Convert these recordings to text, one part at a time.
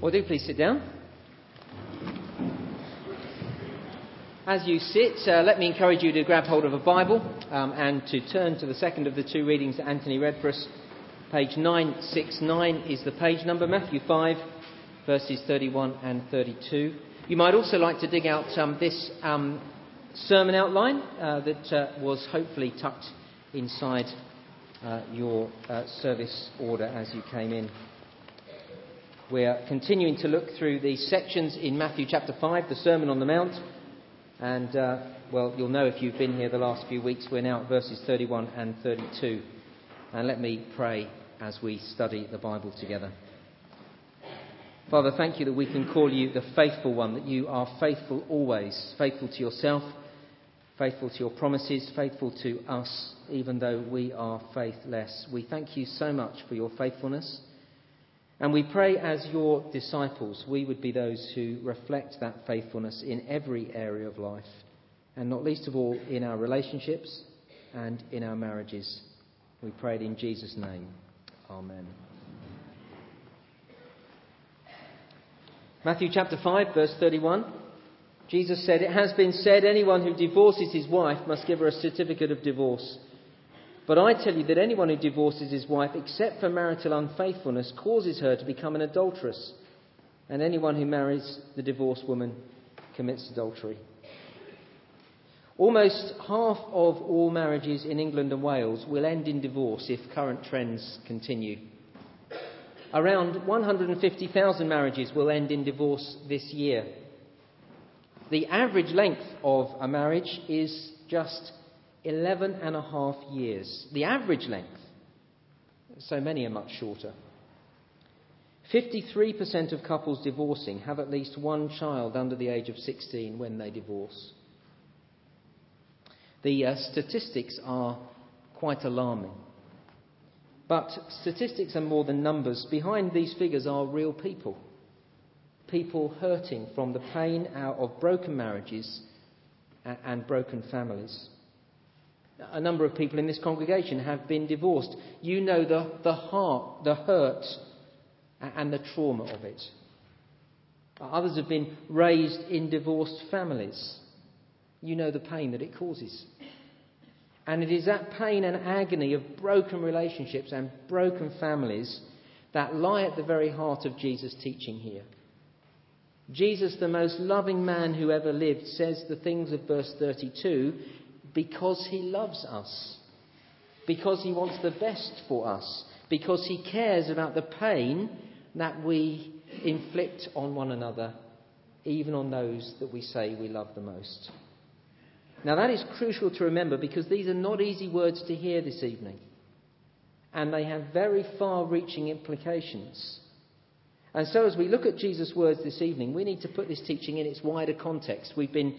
Well, do please sit down. As you sit, uh, let me encourage you to grab hold of a Bible um, and to turn to the second of the two readings that Anthony read for us. Page 969 is the page number, Matthew 5, verses 31 and 32. You might also like to dig out um, this um, sermon outline uh, that uh, was hopefully tucked inside uh, your uh, service order as you came in. We're continuing to look through the sections in Matthew chapter 5, the Sermon on the Mount. And, uh, well, you'll know if you've been here the last few weeks, we're now at verses 31 and 32. And let me pray as we study the Bible together. Father, thank you that we can call you the faithful one, that you are faithful always, faithful to yourself, faithful to your promises, faithful to us, even though we are faithless. We thank you so much for your faithfulness. And we pray as your disciples, we would be those who reflect that faithfulness in every area of life, and not least of all in our relationships and in our marriages. We pray it in Jesus' name. Amen. Matthew chapter 5, verse 31. Jesus said, It has been said, anyone who divorces his wife must give her a certificate of divorce. But I tell you that anyone who divorces his wife, except for marital unfaithfulness, causes her to become an adulteress. And anyone who marries the divorced woman commits adultery. Almost half of all marriages in England and Wales will end in divorce if current trends continue. Around 150,000 marriages will end in divorce this year. The average length of a marriage is just 11 and a half years. The average length. So many are much shorter. 53% of couples divorcing have at least one child under the age of 16 when they divorce. The uh, statistics are quite alarming. But statistics are more than numbers. Behind these figures are real people. People hurting from the pain of broken marriages and broken families. A number of people in this congregation have been divorced. You know the, the heart, the hurt, and the trauma of it. Others have been raised in divorced families. You know the pain that it causes. And it is that pain and agony of broken relationships and broken families that lie at the very heart of Jesus' teaching here. Jesus, the most loving man who ever lived, says the things of verse 32 because he loves us, because he wants the best for us, because he cares about the pain that we inflict on one another, even on those that we say we love the most. Now, that is crucial to remember because these are not easy words to hear this evening, and they have very far reaching implications. And so, as we look at Jesus' words this evening, we need to put this teaching in its wider context. We've been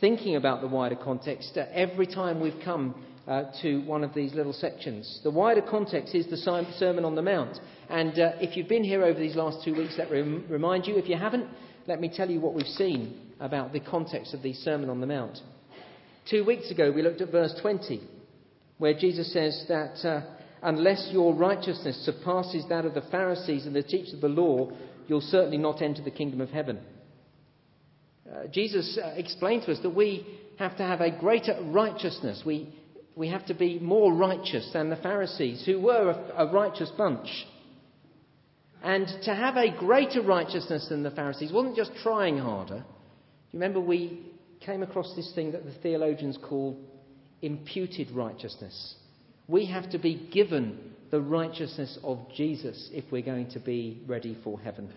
thinking about the wider context uh, every time we've come uh, to one of these little sections. The wider context is the Sermon on the Mount. And uh, if you've been here over these last two weeks, let me remind you. If you haven't, let me tell you what we've seen about the context of the Sermon on the Mount. Two weeks ago, we looked at verse 20, where Jesus says that uh, unless your righteousness surpasses that of the Pharisees and the teachers of the law, you'll certainly not enter the kingdom of heaven. Uh, Jesus uh, explained to us that we have to have a greater righteousness. We, we have to be more righteous than the Pharisees, who were a, a righteous bunch. And to have a greater righteousness than the Pharisees wasn't just trying harder. Do you remember we came across this thing that the theologians call imputed righteousness? We have to be given the righteousness of Jesus if we're going to be ready for heaven.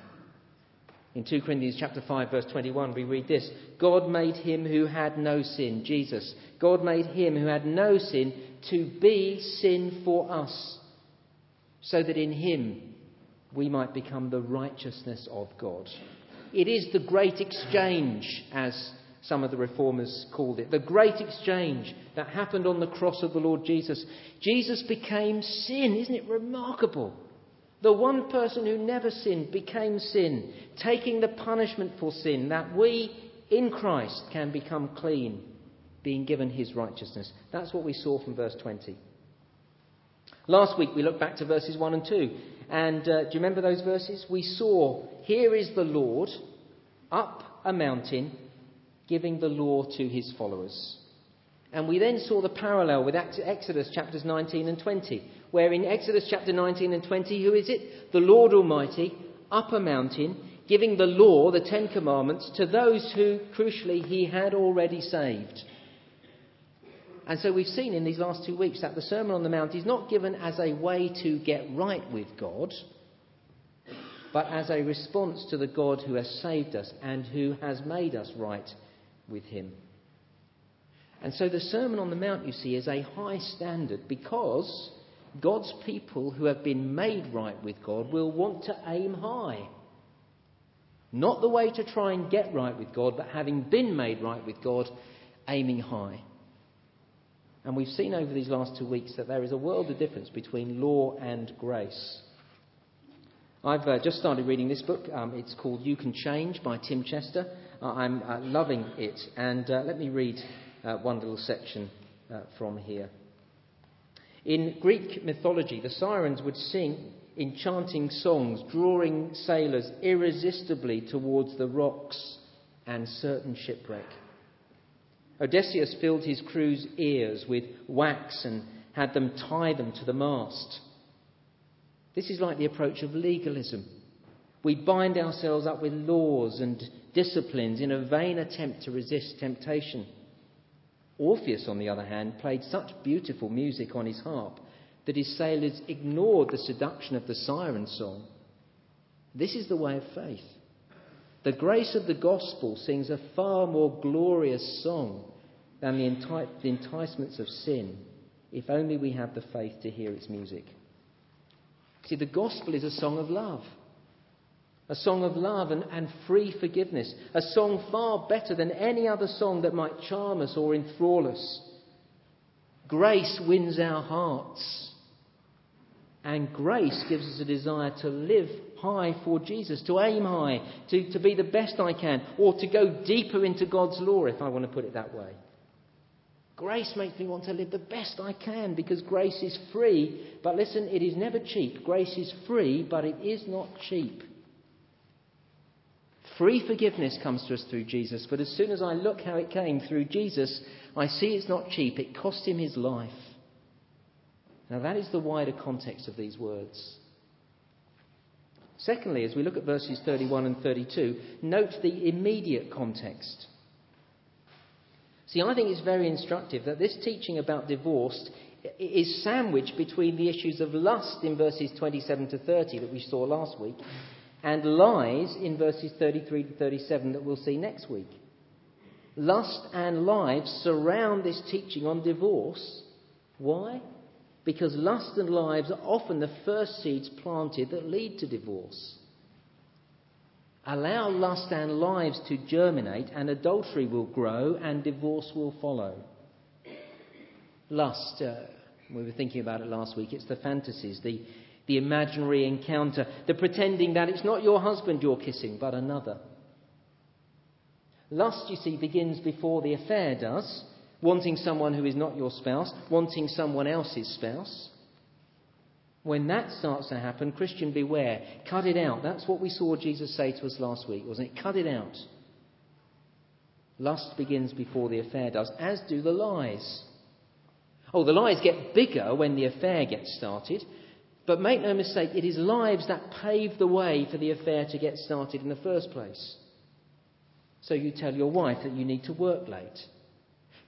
In 2 Corinthians chapter 5 verse 21 we read this, God made him who had no sin, Jesus. God made him who had no sin to be sin for us, so that in him we might become the righteousness of God. It is the great exchange, as some of the reformers called it. The great exchange that happened on the cross of the Lord Jesus. Jesus became sin. Isn't it remarkable? The one person who never sinned became sin, taking the punishment for sin, that we in Christ can become clean, being given his righteousness. That's what we saw from verse 20. Last week we looked back to verses 1 and 2. And uh, do you remember those verses? We saw, Here is the Lord up a mountain giving the law to his followers. And we then saw the parallel with Exodus chapters 19 and 20, where in Exodus chapter 19 and 20, who is it? The Lord Almighty up a mountain giving the law, the Ten Commandments, to those who, crucially, he had already saved. And so we've seen in these last two weeks that the Sermon on the Mount is not given as a way to get right with God, but as a response to the God who has saved us and who has made us right with him. And so the Sermon on the Mount, you see, is a high standard because God's people who have been made right with God will want to aim high. Not the way to try and get right with God, but having been made right with God, aiming high. And we've seen over these last two weeks that there is a world of difference between law and grace. I've uh, just started reading this book. Um, it's called You Can Change by Tim Chester. Uh, I'm uh, loving it. And uh, let me read uh, one little section uh, from here. In Greek mythology, the sirens would sing enchanting songs, drawing sailors irresistibly towards the rocks and certain shipwreck. Odysseus filled his crew's ears with wax and had them tie them to the mast. This is like the approach of legalism. We bind ourselves up with laws and disciplines in a vain attempt to resist temptation. Orpheus, on the other hand, played such beautiful music on his harp that his sailors ignored the seduction of the siren song. This is the way of faith. The grace of the gospel sings a far more glorious song than the, enti- the enticements of sin, if only we have the faith to hear its music. See, the gospel is a song of love. A song of love and, and free forgiveness. A song far better than any other song that might charm us or enthrall us. Grace wins our hearts. And grace gives us a desire to live high for Jesus, to aim high, to, to be the best I can, or to go deeper into God's law, if I want to put it that way. Grace makes me want to live the best I can because grace is free. But listen, it is never cheap. Grace is free, but it is not cheap. Free forgiveness comes to us through Jesus, but as soon as I look how it came through Jesus, I see it's not cheap. It cost him his life. Now, that is the wider context of these words. Secondly, as we look at verses 31 and 32, note the immediate context. See, I think it's very instructive that this teaching about divorce is sandwiched between the issues of lust in verses 27 to 30 that we saw last week and lies in verses 33 to 37 that we'll see next week. Lust and lies surround this teaching on divorce. Why? Because lust and lives are often the first seeds planted that lead to divorce. Allow lust and lives to germinate, and adultery will grow, and divorce will follow. Lust, uh, we were thinking about it last week, it's the fantasies, the, the imaginary encounter, the pretending that it's not your husband you're kissing, but another. Lust, you see, begins before the affair does, wanting someone who is not your spouse, wanting someone else's spouse. When that starts to happen, Christian, beware. Cut it out. That's what we saw Jesus say to us last week, wasn't it? Cut it out. Lust begins before the affair does, as do the lies. Oh, the lies get bigger when the affair gets started. But make no mistake, it is lives that pave the way for the affair to get started in the first place. So you tell your wife that you need to work late.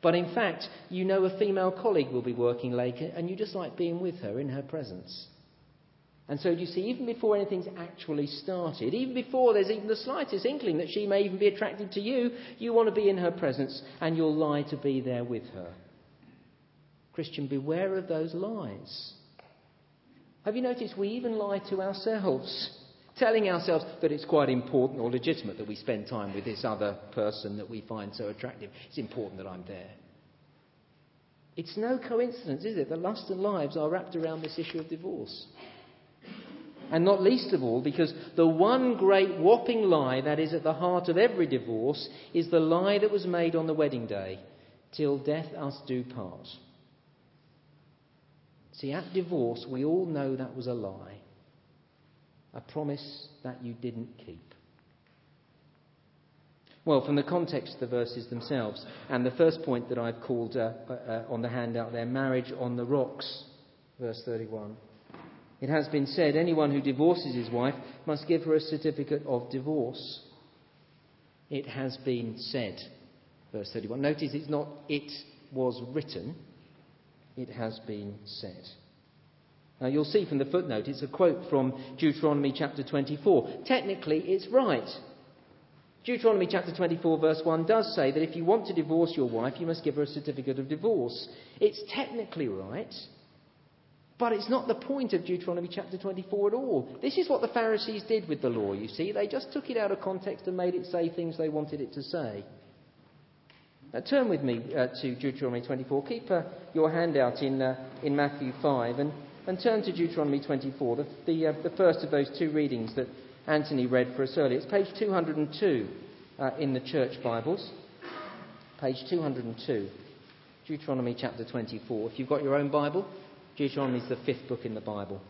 But in fact, you know a female colleague will be working late and you just like being with her in her presence. And so, do you see, even before anything's actually started, even before there's even the slightest inkling that she may even be attracted to you, you want to be in her presence and you'll lie to be there with her. Christian, beware of those lies. Have you noticed we even lie to ourselves, telling ourselves that it's quite important or legitimate that we spend time with this other person that we find so attractive? It's important that I'm there. It's no coincidence, is it, that lust and lives are wrapped around this issue of divorce. And not least of all, because the one great whopping lie that is at the heart of every divorce is the lie that was made on the wedding day till death us do part. See, at divorce, we all know that was a lie, a promise that you didn't keep. Well, from the context of the verses themselves, and the first point that I've called uh, uh, on the handout there, marriage on the rocks, verse 31. It has been said anyone who divorces his wife must give her a certificate of divorce. It has been said, verse 31. Notice it's not it was written, it has been said. Now you'll see from the footnote, it's a quote from Deuteronomy chapter 24. Technically, it's right. Deuteronomy chapter 24, verse 1 does say that if you want to divorce your wife, you must give her a certificate of divorce. It's technically right, but it's not the point of Deuteronomy chapter 24 at all. This is what the Pharisees did with the law, you see. They just took it out of context and made it say things they wanted it to say. Now, turn with me uh, to Deuteronomy 24. Keep uh, your hand out in, uh, in Matthew 5 and, and turn to Deuteronomy 24, the, the, uh, the first of those two readings that Anthony read for us earlier. It's page 202 uh, in the church Bibles. Page 202, Deuteronomy chapter 24. If you've got your own Bible, Deuteronomy is the fifth book in the Bible.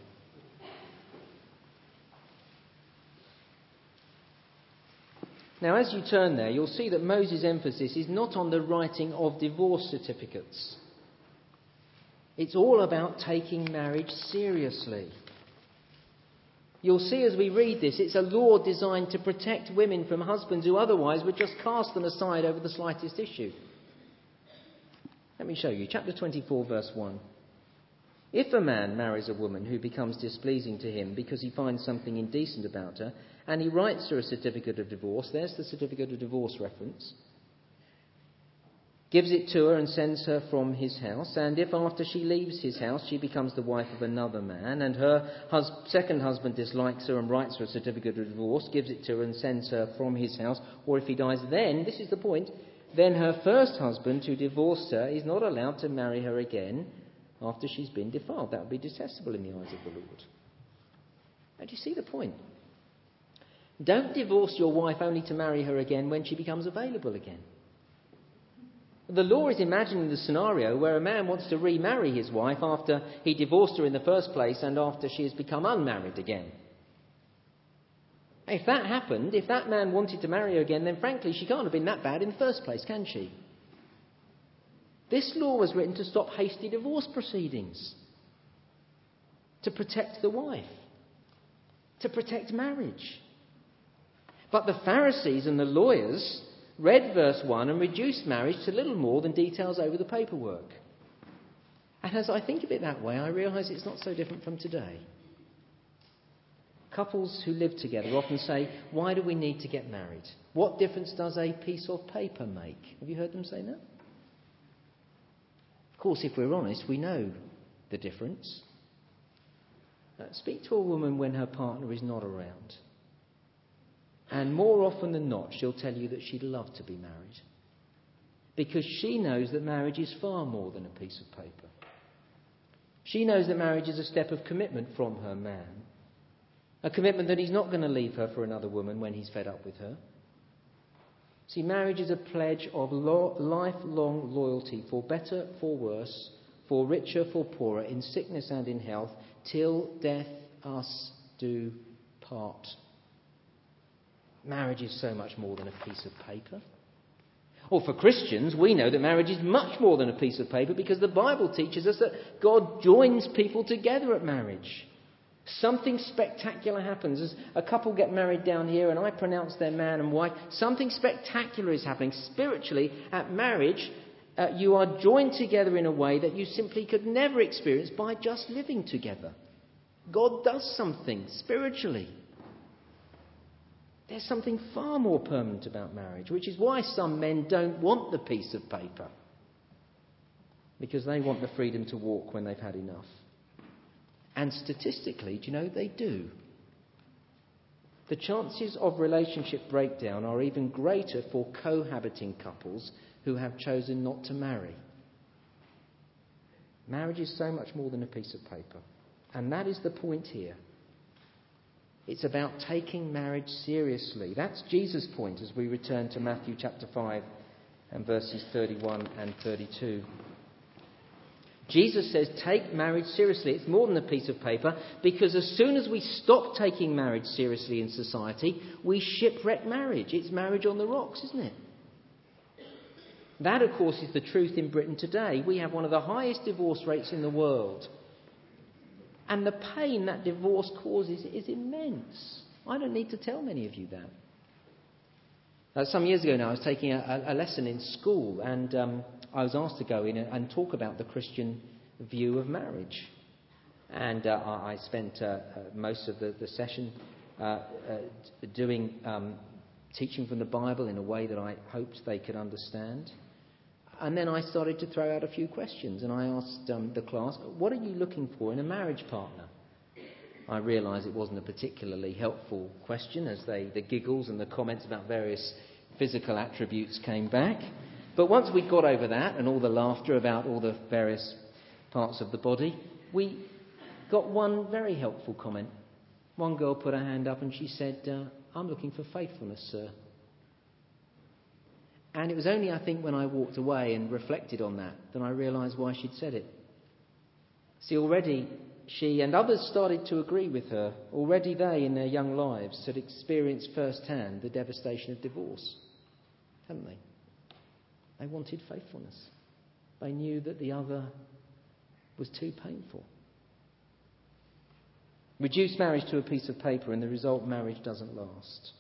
Now, as you turn there, you'll see that Moses' emphasis is not on the writing of divorce certificates. It's all about taking marriage seriously. You'll see as we read this, it's a law designed to protect women from husbands who otherwise would just cast them aside over the slightest issue. Let me show you. Chapter 24, verse 1. If a man marries a woman who becomes displeasing to him because he finds something indecent about her, and he writes her a certificate of divorce, there's the certificate of divorce reference gives it to her and sends her from his house. And if after she leaves his house she becomes the wife of another man, and her hus- second husband dislikes her and writes her a certificate of divorce, gives it to her and sends her from his house, or if he dies, then, this is the point, then her first husband who divorced her is not allowed to marry her again after she's been defiled. That would be detestable in the eyes of the Lord. And you see the point? Don't divorce your wife only to marry her again when she becomes available again. The law is imagining the scenario where a man wants to remarry his wife after he divorced her in the first place and after she has become unmarried again. If that happened, if that man wanted to marry her again, then frankly, she can't have been that bad in the first place, can she? This law was written to stop hasty divorce proceedings, to protect the wife, to protect marriage. But the Pharisees and the lawyers read verse 1 and reduced marriage to little more than details over the paperwork. And as I think of it that way, I realise it's not so different from today. Couples who live together often say, Why do we need to get married? What difference does a piece of paper make? Have you heard them say that? Course, if we're honest, we know the difference. Uh, speak to a woman when her partner is not around. And more often than not, she'll tell you that she'd love to be married. Because she knows that marriage is far more than a piece of paper. She knows that marriage is a step of commitment from her man. A commitment that he's not going to leave her for another woman when he's fed up with her. See, marriage is a pledge of lo- lifelong loyalty for better, for worse, for richer, for poorer, in sickness and in health, till death us do part. Marriage is so much more than a piece of paper. Or for Christians, we know that marriage is much more than a piece of paper because the Bible teaches us that God joins people together at marriage. Something spectacular happens as a couple get married down here and I pronounce their man and wife. Something spectacular is happening spiritually at marriage. Uh, you are joined together in a way that you simply could never experience by just living together. God does something spiritually. There's something far more permanent about marriage, which is why some men don't want the piece of paper. Because they want the freedom to walk when they've had enough. And statistically, do you know, they do. The chances of relationship breakdown are even greater for cohabiting couples who have chosen not to marry. Marriage is so much more than a piece of paper. And that is the point here. It's about taking marriage seriously. That's Jesus' point as we return to Matthew chapter 5 and verses 31 and 32. Jesus says, take marriage seriously. It's more than a piece of paper because as soon as we stop taking marriage seriously in society, we shipwreck marriage. It's marriage on the rocks, isn't it? That, of course, is the truth in Britain today. We have one of the highest divorce rates in the world. And the pain that divorce causes is immense. I don't need to tell many of you that. Uh, some years ago now, I was taking a, a lesson in school, and um, I was asked to go in and talk about the Christian view of marriage. And uh, I spent uh, uh, most of the, the session uh, uh, doing um, teaching from the Bible in a way that I hoped they could understand. And then I started to throw out a few questions, and I asked um, the class, What are you looking for in a marriage partner? I realised it wasn't a particularly helpful question as they, the giggles and the comments about various physical attributes came back. But once we got over that and all the laughter about all the various parts of the body, we got one very helpful comment. One girl put her hand up and she said, uh, I'm looking for faithfulness, sir. And it was only, I think, when I walked away and reflected on that that I realised why she'd said it. See, already she and others started to agree with her. Already they, in their young lives, had experienced firsthand the devastation of divorce, hadn't they? They wanted faithfulness. They knew that the other was too painful. Reduce marriage to a piece of paper, and the result, marriage doesn't last.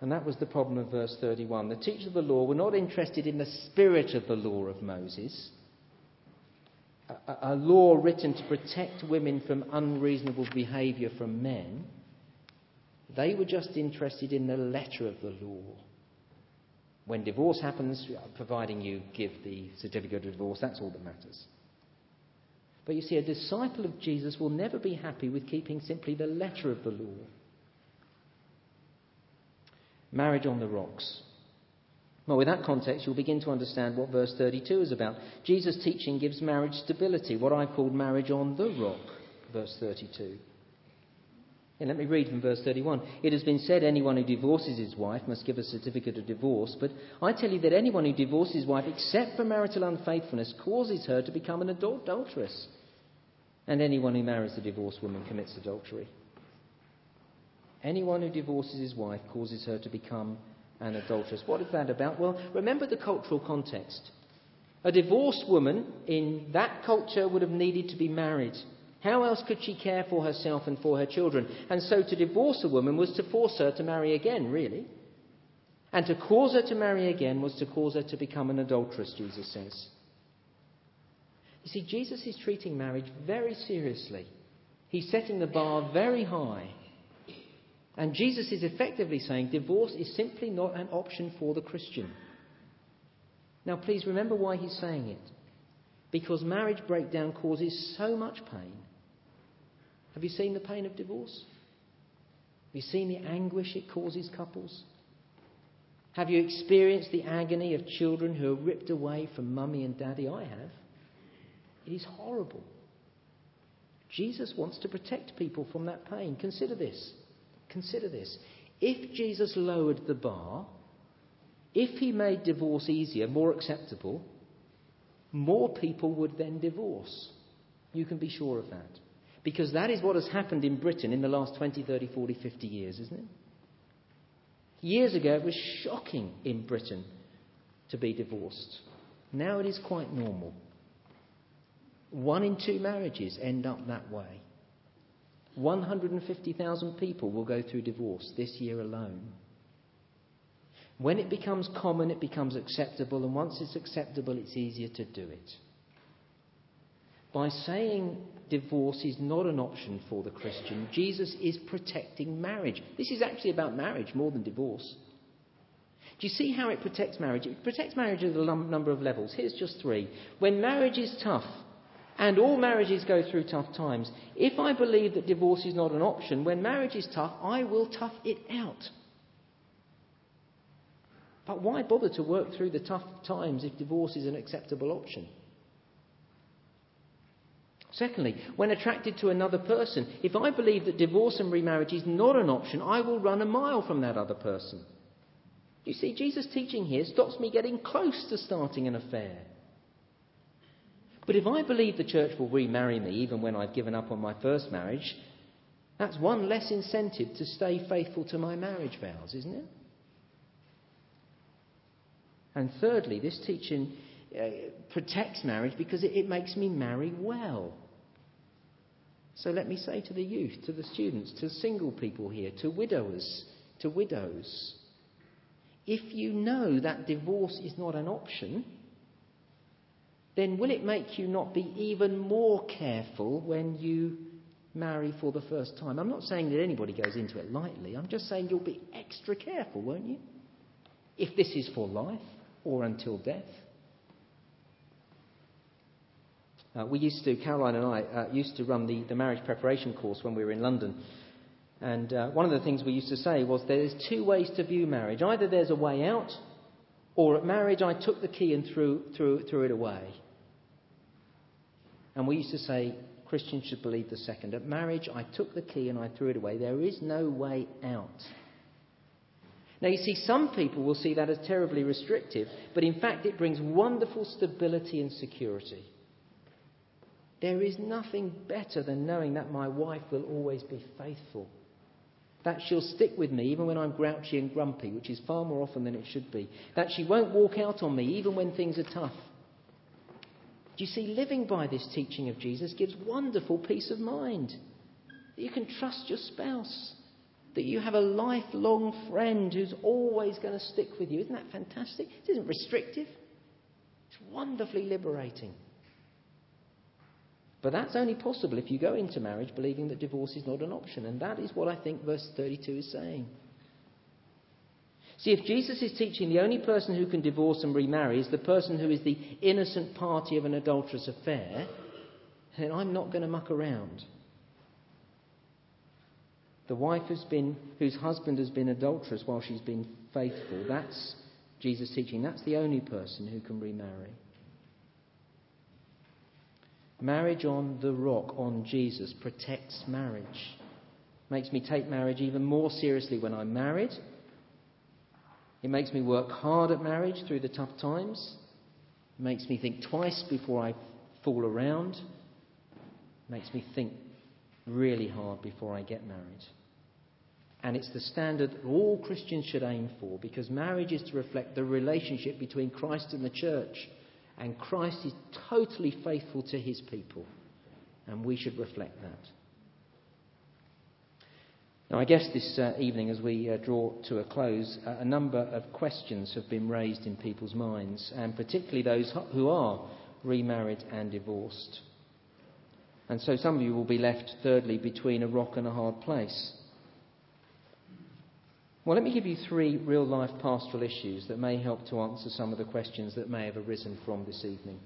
And that was the problem of verse 31. The teachers of the law were not interested in the spirit of the law of Moses a, law written to protect women from unreasonable behaviour from men. They were just interested in the letter of the law. When divorce happens, uh, providing you give the certificate of divorce, that's all that matters. But you see, a disciple of Jesus will never be happy with keeping simply the letter of the law. Marriage on the rocks. Well, with that context, you'll begin to understand what verse 32 is about. Jesus' teaching gives marriage stability, what I've called marriage on the rock, verse 32. And let me read from verse 31. It has been said anyone who divorces his wife must give a certificate of divorce, but I tell you that anyone who divorces his wife except for marital unfaithfulness causes her to become an adulteress. And anyone who marries a divorced woman commits adultery. Anyone who divorces his wife causes her to become an adulteress. What is that about? Well, remember the cultural context. A divorced woman in that culture would have needed to be married. How else could she care for herself and for her children? And so to divorce a woman was to force her to marry again, really. And to cause her to marry again was to cause her to become an adulteress, Jesus says. You see, Jesus is treating marriage very seriously. He's setting the bar very high. And Jesus is effectively saying divorce is simply not an option for the Christian. Now, please remember why he's saying it. Because marriage breakdown causes so much pain. Have you seen the pain of divorce? Have you seen the anguish it causes couples? Have you experienced the agony of children who are ripped away from mummy and daddy? I have. It is horrible. Jesus wants to protect people from that pain. Consider this. Consider this. If Jesus lowered the bar, if he made divorce easier, more acceptable, more people would then divorce. You can be sure of that. Because that is what has happened in Britain in the last 20, 30, 40, 50 years, isn't it? Years ago, it was shocking in Britain to be divorced. Now it is quite normal. One in two marriages end up that way. 150,000 people will go through divorce this year alone. When it becomes common, it becomes acceptable, and once it's acceptable, it's easier to do it. By saying divorce is not an option for the Christian, Jesus is protecting marriage. This is actually about marriage more than divorce. Do you see how it protects marriage? It protects marriage at a number of levels. Here's just three. When marriage is tough, and all marriages go through tough times. If I believe that divorce is not an option, when marriage is tough, I will tough it out. But why bother to work through the tough times if divorce is an acceptable option? Secondly, when attracted to another person, if I believe that divorce and remarriage is not an option, I will run a mile from that other person. You see, Jesus' teaching here stops me getting close to starting an affair. But if I believe the church will remarry me even when I've given up on my first marriage, that's one less incentive to stay faithful to my marriage vows, isn't it? And thirdly, this teaching uh, protects marriage because it, it makes me marry well. So let me say to the youth, to the students, to single people here, to widowers, to widows, if you know that divorce is not an option, then will it make you not be even more careful when you marry for the first time? I'm not saying that anybody goes into it lightly. I'm just saying you'll be extra careful, won't you? If this is for life or until death. Uh, we used to, Caroline and I, uh, used to run the, the marriage preparation course when we were in London. And uh, one of the things we used to say was there's two ways to view marriage. Either there's a way out, or at marriage I took the key and threw, threw, threw it away. And we used to say Christians should believe the second. At marriage I took the key and I threw it away. There is no way out. Now, you see, some people will see that as terribly restrictive, but in fact, it brings wonderful stability and security. There is nothing better than knowing that my wife will always be faithful. That she'll stick with me even when I'm grouchy and grumpy, which is far more often than it should be. That she won't walk out on me even when things are tough. Do you see, living by this teaching of Jesus gives wonderful peace of mind. That you can trust your spouse. That you have a lifelong friend who's always going to stick with you. Isn't that fantastic? It isn't restrictive, it's wonderfully liberating. But that's only possible if you go into marriage believing that divorce is not an option. And that is what I think verse 32 is saying. See, if Jesus is teaching the only person who can divorce and remarry is the person who is the innocent party of an adulterous affair, then I'm not going to muck around. The wife has been, whose husband has been adulterous while she's been faithful, that's Jesus' teaching. That's the only person who can remarry. Marriage on the rock, on Jesus, protects marriage. Makes me take marriage even more seriously when I'm married. It makes me work hard at marriage through the tough times. It makes me think twice before I fall around. It makes me think really hard before I get married. And it's the standard that all Christians should aim for because marriage is to reflect the relationship between Christ and the church. And Christ is totally faithful to his people. And we should reflect that. Now, I guess this uh, evening, as we uh, draw to a close, uh, a number of questions have been raised in people's minds, and particularly those who are remarried and divorced. And so some of you will be left, thirdly, between a rock and a hard place. Well, let me give you three real life pastoral issues that may help to answer some of the questions that may have arisen from this evening.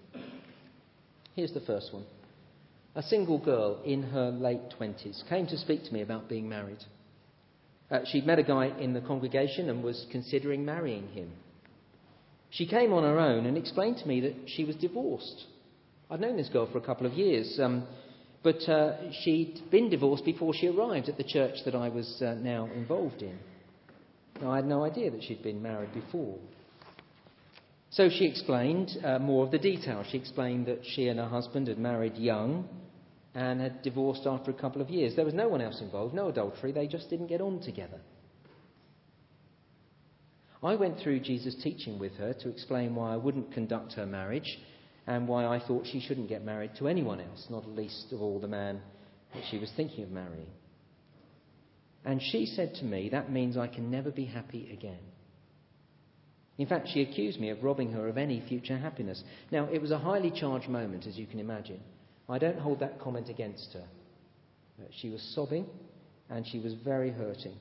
Here's the first one. A single girl in her late 20s came to speak to me about being married. Uh, she'd met a guy in the congregation and was considering marrying him. She came on her own and explained to me that she was divorced. I'd known this girl for a couple of years, um, but uh, she'd been divorced before she arrived at the church that I was uh, now involved in. Now, I had no idea that she'd been married before. So she explained uh, more of the details. She explained that she and her husband had married young and had divorced after a couple of years. There was no one else involved, no adultery, they just didn't get on together. I went through Jesus' teaching with her to explain why I wouldn't conduct her marriage and why I thought she shouldn't get married to anyone else, not least of all the man that she was thinking of marrying. And she said to me, That means I can never be happy again. In fact, she accused me of robbing her of any future happiness. Now, it was a highly charged moment, as you can imagine. I don't hold that comment against her. She was sobbing and she was very hurting.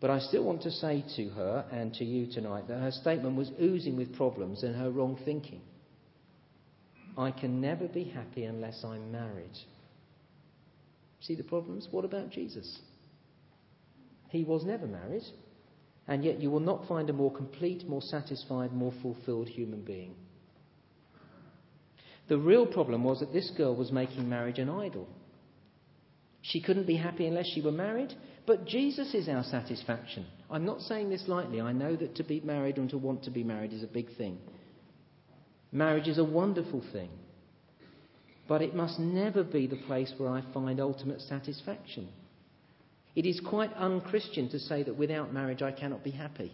But I still want to say to her and to you tonight that her statement was oozing with problems and her wrong thinking. I can never be happy unless I'm married. See the problems? What about Jesus? He was never married, and yet you will not find a more complete, more satisfied, more fulfilled human being. The real problem was that this girl was making marriage an idol. She couldn't be happy unless she were married, but Jesus is our satisfaction. I'm not saying this lightly. I know that to be married and to want to be married is a big thing. Marriage is a wonderful thing. But it must never be the place where I find ultimate satisfaction. It is quite unchristian to say that without marriage I cannot be happy.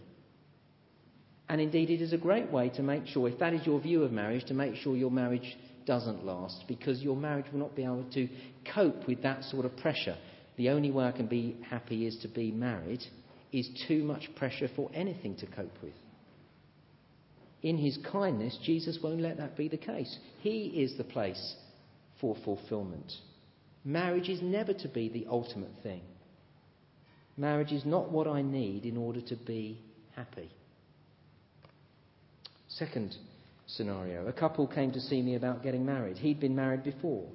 And indeed, it is a great way to make sure, if that is your view of marriage, to make sure your marriage doesn't last because your marriage will not be able to cope with that sort of pressure. The only way I can be happy is to be married is too much pressure for anything to cope with. In his kindness, Jesus won't let that be the case. He is the place for fulfillment. Marriage is never to be the ultimate thing. Marriage is not what I need in order to be happy. Second scenario a couple came to see me about getting married. He'd been married before.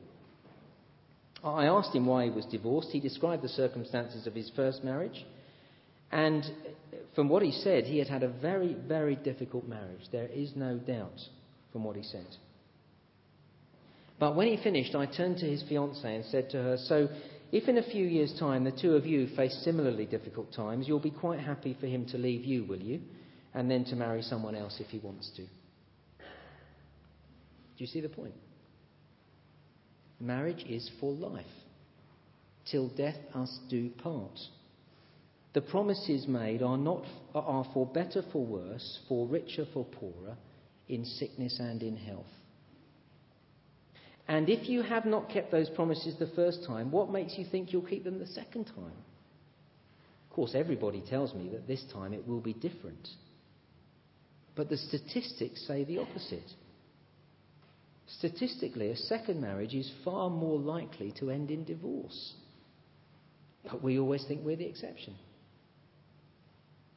I asked him why he was divorced. He described the circumstances of his first marriage. And from what he said, he had had a very, very difficult marriage. There is no doubt from what he said. But when he finished, I turned to his fiancée and said to her, So, if in a few years' time the two of you face similarly difficult times, you'll be quite happy for him to leave you, will you? And then to marry someone else if he wants to. Do you see the point? Marriage is for life. Till death us do part. The promises made are not are for better for worse, for richer for poorer, in sickness and in health. And if you have not kept those promises the first time, what makes you think you'll keep them the second time? Of course, everybody tells me that this time it will be different. But the statistics say the opposite. Statistically, a second marriage is far more likely to end in divorce. But we always think we're the exception.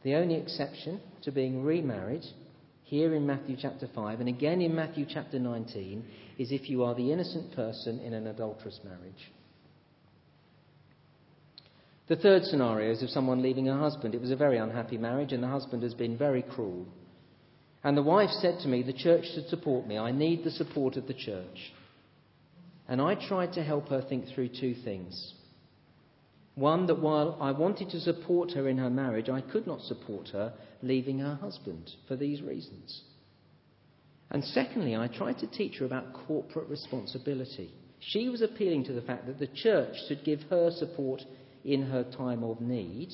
The only exception to being remarried here in Matthew chapter 5 and again in Matthew chapter 19 is if you are the innocent person in an adulterous marriage. The third scenario is of someone leaving her husband. It was a very unhappy marriage, and the husband has been very cruel. And the wife said to me, The church should support me. I need the support of the church. And I tried to help her think through two things. One, that while I wanted to support her in her marriage, I could not support her leaving her husband for these reasons. And secondly, I tried to teach her about corporate responsibility. She was appealing to the fact that the church should give her support in her time of need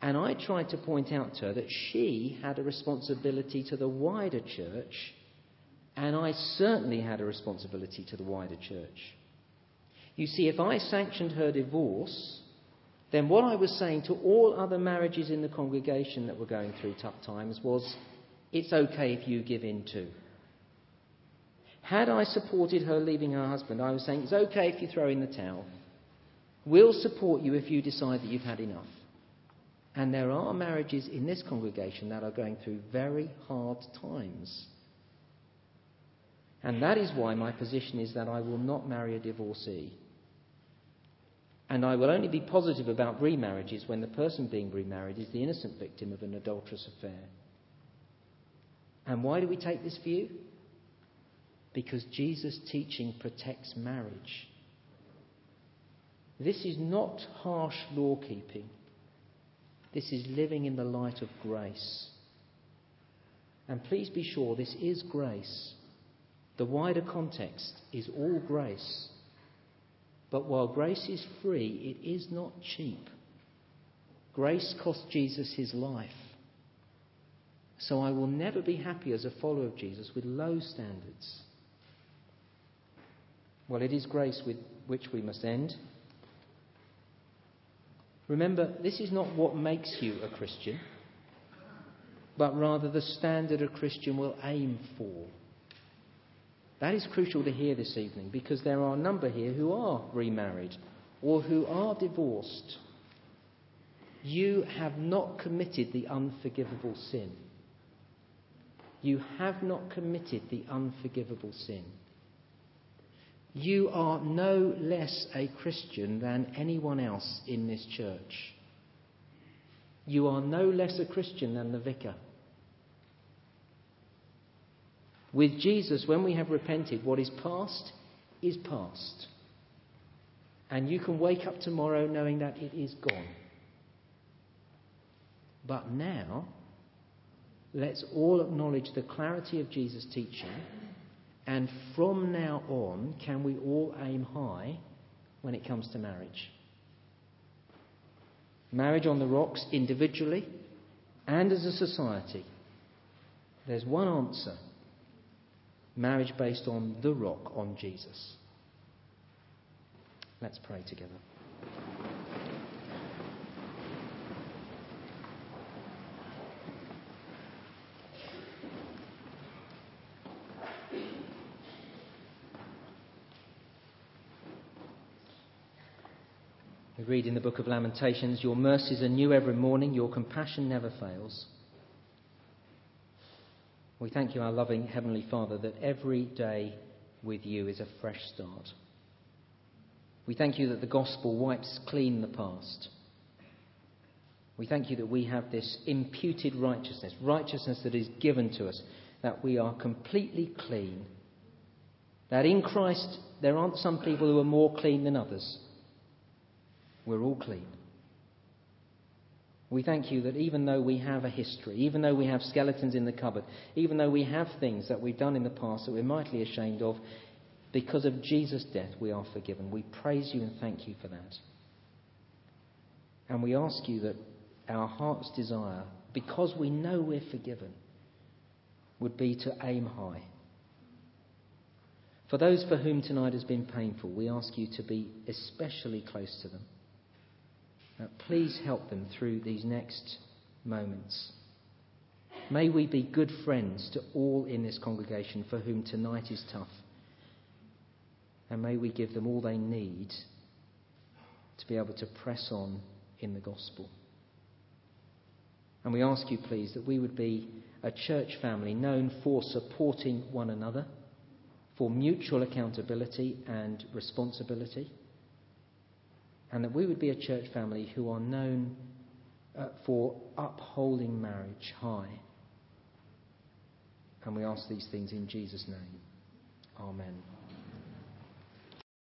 and I tried to point out to her that she had a responsibility to the wider church, and I certainly had a responsibility to the wider church. You see, if I sanctioned her divorce, then what I was saying to all other marriages in the congregation that were going through tough times was, it's okay if you give in too. Had I supported her leaving her husband, I was saying, it's okay if you throw in the towel. We'll support you if you decide that you've had enough. And there are marriages in this congregation that are going through very hard times. And that is why my position is that I will not marry a divorcee. And I will only be positive about remarriages when the person being remarried is the innocent victim of an adulterous affair. And why do we take this view? Because Jesus' teaching protects marriage. This is not harsh law keeping. This is living in the light of grace. And please be sure this is grace. The wider context is all grace. But while grace is free, it is not cheap. Grace cost Jesus his life. So I will never be happy as a follower of Jesus with low standards. Well, it is grace with which we must end. Remember, this is not what makes you a Christian, but rather the standard a Christian will aim for. That is crucial to hear this evening because there are a number here who are remarried or who are divorced. You have not committed the unforgivable sin. You have not committed the unforgivable sin. You are no less a Christian than anyone else in this church. You are no less a Christian than the vicar. With Jesus, when we have repented, what is past is past. And you can wake up tomorrow knowing that it is gone. But now, Let's all acknowledge the clarity of Jesus' teaching, and from now on, can we all aim high when it comes to marriage? Marriage on the rocks, individually and as a society. There's one answer marriage based on the rock, on Jesus. Let's pray together. We read in the book of Lamentations, Your mercies are new every morning, your compassion never fails. We thank you, our loving Heavenly Father, that every day with you is a fresh start. We thank you that the gospel wipes clean the past. We thank you that we have this imputed righteousness, righteousness that is given to us, that we are completely clean. That in Christ there aren't some people who are more clean than others. We're all clean. We thank you that even though we have a history, even though we have skeletons in the cupboard, even though we have things that we've done in the past that we're mightily ashamed of, because of Jesus' death we are forgiven. We praise you and thank you for that. And we ask you that our heart's desire, because we know we're forgiven, would be to aim high. For those for whom tonight has been painful, we ask you to be especially close to them. Uh, please help them through these next moments. May we be good friends to all in this congregation for whom tonight is tough. And may we give them all they need to be able to press on in the gospel. And we ask you, please, that we would be a church family known for supporting one another, for mutual accountability and responsibility and that we would be a church family who are known uh, for upholding marriage high. And we ask these things in Jesus' name. Amen.